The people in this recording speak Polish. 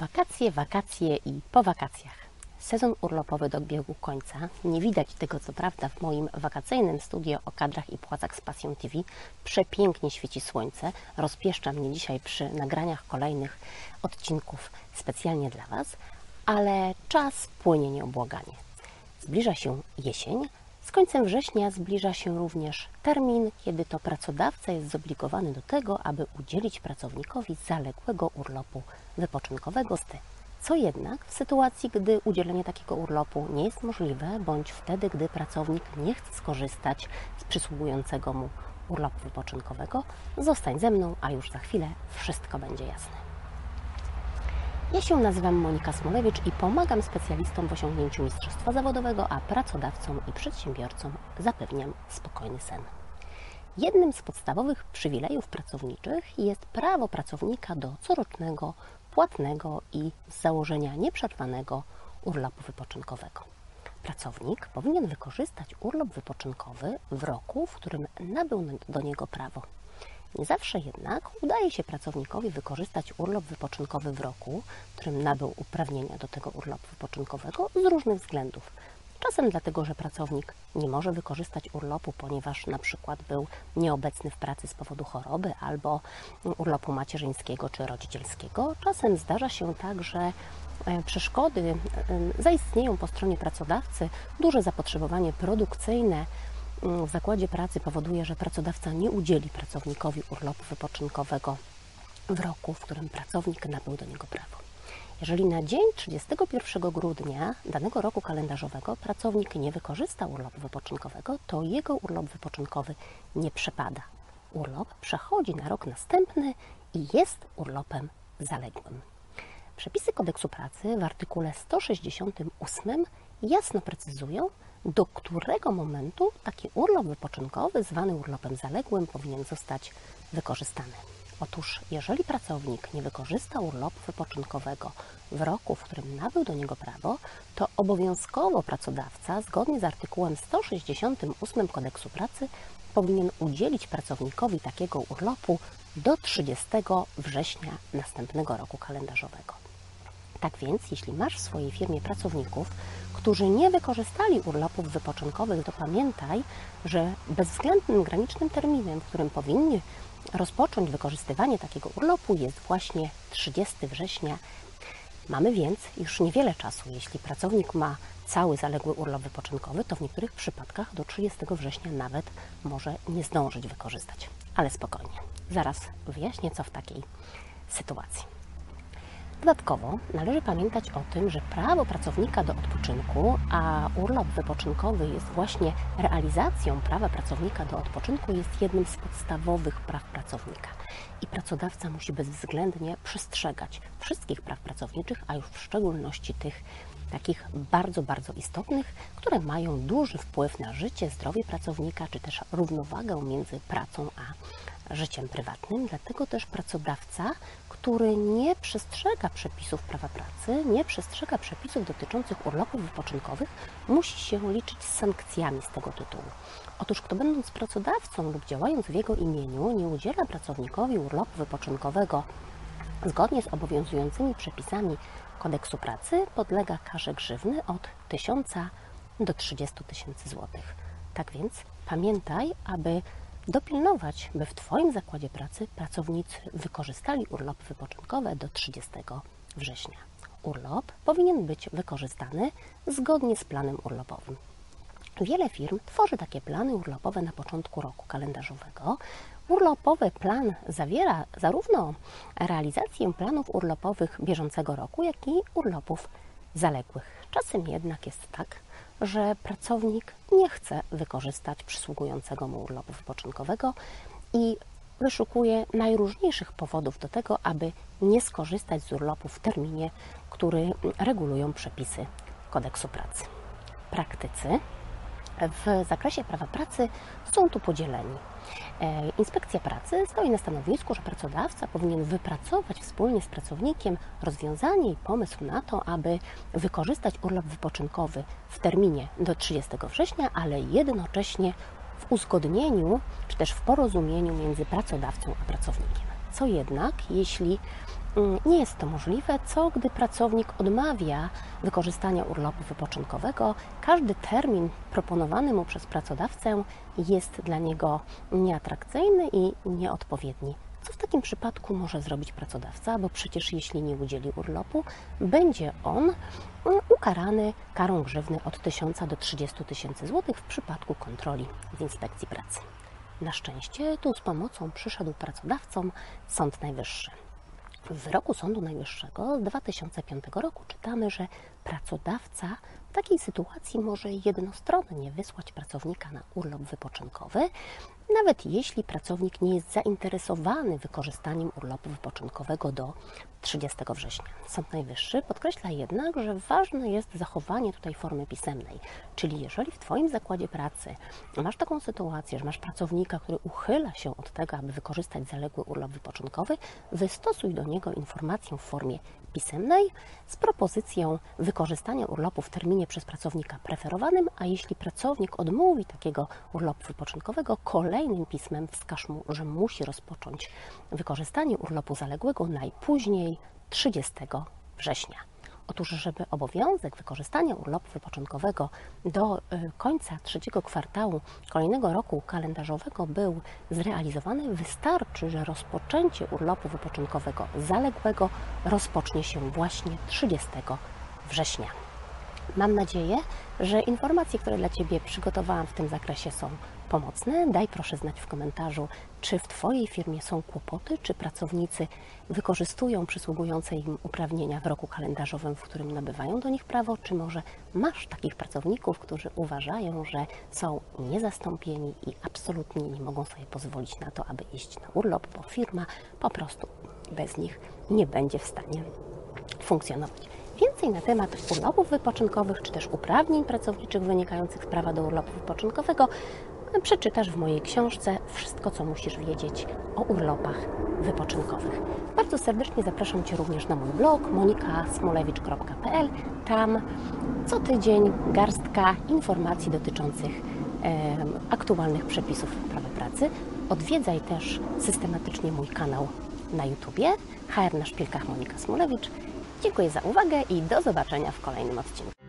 Wakacje, wakacje i po wakacjach. Sezon urlopowy dobiegł końca. Nie widać tego, co prawda, w moim wakacyjnym studio o kadrach i płacach z Pasją TV. Przepięknie świeci słońce. Rozpieszcza mnie dzisiaj przy nagraniach kolejnych odcinków specjalnie dla Was, ale czas płynie nieobłaganie. Zbliża się jesień. Z końcem września zbliża się również termin, kiedy to pracodawca jest zobligowany do tego, aby udzielić pracownikowi zaległego urlopu wypoczynkowego z co jednak w sytuacji, gdy udzielenie takiego urlopu nie jest możliwe, bądź wtedy, gdy pracownik nie chce skorzystać z przysługującego mu urlopu wypoczynkowego, zostań ze mną, a już za chwilę wszystko będzie jasne. Ja się nazywam Monika Smolewicz i pomagam specjalistom w osiągnięciu mistrzostwa zawodowego, a pracodawcom i przedsiębiorcom zapewniam spokojny sen. Jednym z podstawowych przywilejów pracowniczych jest prawo pracownika do corocznego, płatnego i z założenia nieprzerwanego urlopu wypoczynkowego. Pracownik powinien wykorzystać urlop wypoczynkowy w roku, w którym nabył do niego prawo. Nie zawsze jednak udaje się pracownikowi wykorzystać urlop wypoczynkowy w roku, w którym nabył uprawnienia do tego urlopu wypoczynkowego z różnych względów. Czasem dlatego, że pracownik nie może wykorzystać urlopu, ponieważ na przykład był nieobecny w pracy z powodu choroby albo urlopu macierzyńskiego czy rodzicielskiego. Czasem zdarza się tak, że e, przeszkody e, zaistnieją po stronie pracodawcy, duże zapotrzebowanie produkcyjne w zakładzie pracy powoduje, że pracodawca nie udzieli pracownikowi urlopu wypoczynkowego w roku, w którym pracownik nabył do niego prawo. Jeżeli na dzień 31 grudnia danego roku kalendarzowego pracownik nie wykorzysta urlopu wypoczynkowego, to jego urlop wypoczynkowy nie przepada. Urlop przechodzi na rok następny i jest urlopem zaległym. Przepisy kodeksu pracy w artykule 168 jasno precyzują, do którego momentu taki urlop wypoczynkowy, zwany urlopem zaległym, powinien zostać wykorzystany. Otóż, jeżeli pracownik nie wykorzysta urlopu wypoczynkowego w roku, w którym nabył do niego prawo, to obowiązkowo pracodawca, zgodnie z artykułem 168 kodeksu pracy, powinien udzielić pracownikowi takiego urlopu do 30 września następnego roku kalendarzowego. Tak więc, jeśli masz w swojej firmie pracowników, którzy nie wykorzystali urlopów wypoczynkowych, to pamiętaj, że bezwzględnym granicznym terminem, w którym powinni rozpocząć wykorzystywanie takiego urlopu jest właśnie 30 września. Mamy więc już niewiele czasu. Jeśli pracownik ma cały zaległy urlop wypoczynkowy, to w niektórych przypadkach do 30 września nawet może nie zdążyć wykorzystać. Ale spokojnie, zaraz wyjaśnię, co w takiej sytuacji. Dodatkowo należy pamiętać o tym, że prawo pracownika do odpoczynku, a urlop wypoczynkowy jest właśnie realizacją prawa pracownika do odpoczynku, jest jednym z podstawowych praw pracownika. I pracodawca musi bezwzględnie przestrzegać wszystkich praw pracowniczych, a już w szczególności tych takich bardzo, bardzo istotnych, które mają duży wpływ na życie, zdrowie pracownika, czy też równowagę między pracą a życiem prywatnym. Dlatego też pracodawca, który nie przestrzega przepisów prawa pracy, nie przestrzega przepisów dotyczących urlopów wypoczynkowych, musi się liczyć z sankcjami z tego tytułu. Otóż kto będąc pracodawcą lub działając w jego imieniu nie udziela pracownikowi urlopu wypoczynkowego zgodnie z obowiązującymi przepisami kodeksu pracy, podlega karze grzywny od 1000 do 30 tysięcy złotych. Tak więc pamiętaj, aby dopilnować, by w Twoim zakładzie pracy pracownicy wykorzystali urlopy wypoczynkowe do 30 września. Urlop powinien być wykorzystany zgodnie z planem urlopowym. Wiele firm tworzy takie plany urlopowe na początku roku kalendarzowego. Urlopowy plan zawiera zarówno realizację planów urlopowych bieżącego roku, jak i urlopów zaległych. Czasem jednak jest tak, że pracownik nie chce wykorzystać przysługującego mu urlopu wypoczynkowego i wyszukuje najróżniejszych powodów do tego, aby nie skorzystać z urlopu w terminie, który regulują przepisy kodeksu pracy. Praktycy w zakresie prawa pracy są tu podzieleni. E, inspekcja pracy stoi na stanowisku, że pracodawca powinien wypracować wspólnie z pracownikiem rozwiązanie i pomysł na to, aby wykorzystać urlop wypoczynkowy w terminie do 30 września, ale jednocześnie w uzgodnieniu czy też w porozumieniu między pracodawcą a pracownikiem. Co jednak, jeśli nie jest to możliwe, co gdy pracownik odmawia wykorzystania urlopu wypoczynkowego. Każdy termin proponowany mu przez pracodawcę jest dla niego nieatrakcyjny i nieodpowiedni. Co w takim przypadku może zrobić pracodawca? Bo przecież jeśli nie udzieli urlopu, będzie on mm, ukarany karą grzywny od 1000 do 30 tysięcy złotych w przypadku kontroli w inspekcji pracy. Na szczęście tu z pomocą przyszedł pracodawcom Sąd Najwyższy. W wyroku Sądu Najwyższego z 2005 roku czytamy, że pracodawca w takiej sytuacji może jednostronnie wysłać pracownika na urlop wypoczynkowy, nawet jeśli pracownik nie jest zainteresowany wykorzystaniem urlopu wypoczynkowego do 30 września. Sąd Najwyższy podkreśla jednak, że ważne jest zachowanie tutaj formy pisemnej, czyli jeżeli w Twoim zakładzie pracy masz taką sytuację, że masz pracownika, który uchyla się od tego, aby wykorzystać zaległy urlop wypoczynkowy, wystosuj do niego informację w formie pisemnej z propozycją wykorzystania urlopu w terminie przez pracownika preferowanym, a jeśli pracownik odmówi takiego urlopu wypoczynkowego, kolejnym pismem wskaż mu, że musi rozpocząć wykorzystanie urlopu zaległego najpóźniej 30 września. Otóż, żeby obowiązek wykorzystania urlopu wypoczynkowego do y, końca trzeciego kwartału kolejnego roku kalendarzowego był zrealizowany, wystarczy, że rozpoczęcie urlopu wypoczynkowego zaległego rozpocznie się właśnie 30 września. Mam nadzieję, że informacje, które dla Ciebie przygotowałam w tym zakresie są pomocne. Daj proszę znać w komentarzu, czy w Twojej firmie są kłopoty, czy pracownicy wykorzystują przysługujące im uprawnienia w roku kalendarzowym, w którym nabywają do nich prawo, czy może masz takich pracowników, którzy uważają, że są niezastąpieni i absolutnie nie mogą sobie pozwolić na to, aby iść na urlop, bo firma po prostu bez nich nie będzie w stanie funkcjonować. Więcej na temat urlopów wypoczynkowych, czy też uprawnień pracowniczych wynikających z prawa do urlopu wypoczynkowego przeczytasz w mojej książce Wszystko, co musisz wiedzieć o urlopach wypoczynkowych. Bardzo serdecznie zapraszam Cię również na mój blog monikasmolewicz.pl. Tam co tydzień garstka informacji dotyczących e, aktualnych przepisów prawa pracy. Odwiedzaj też systematycznie mój kanał na YouTubie HR na szpilkach Monika Smolewicz. Dziękuję za uwagę i do zobaczenia w kolejnym odcinku.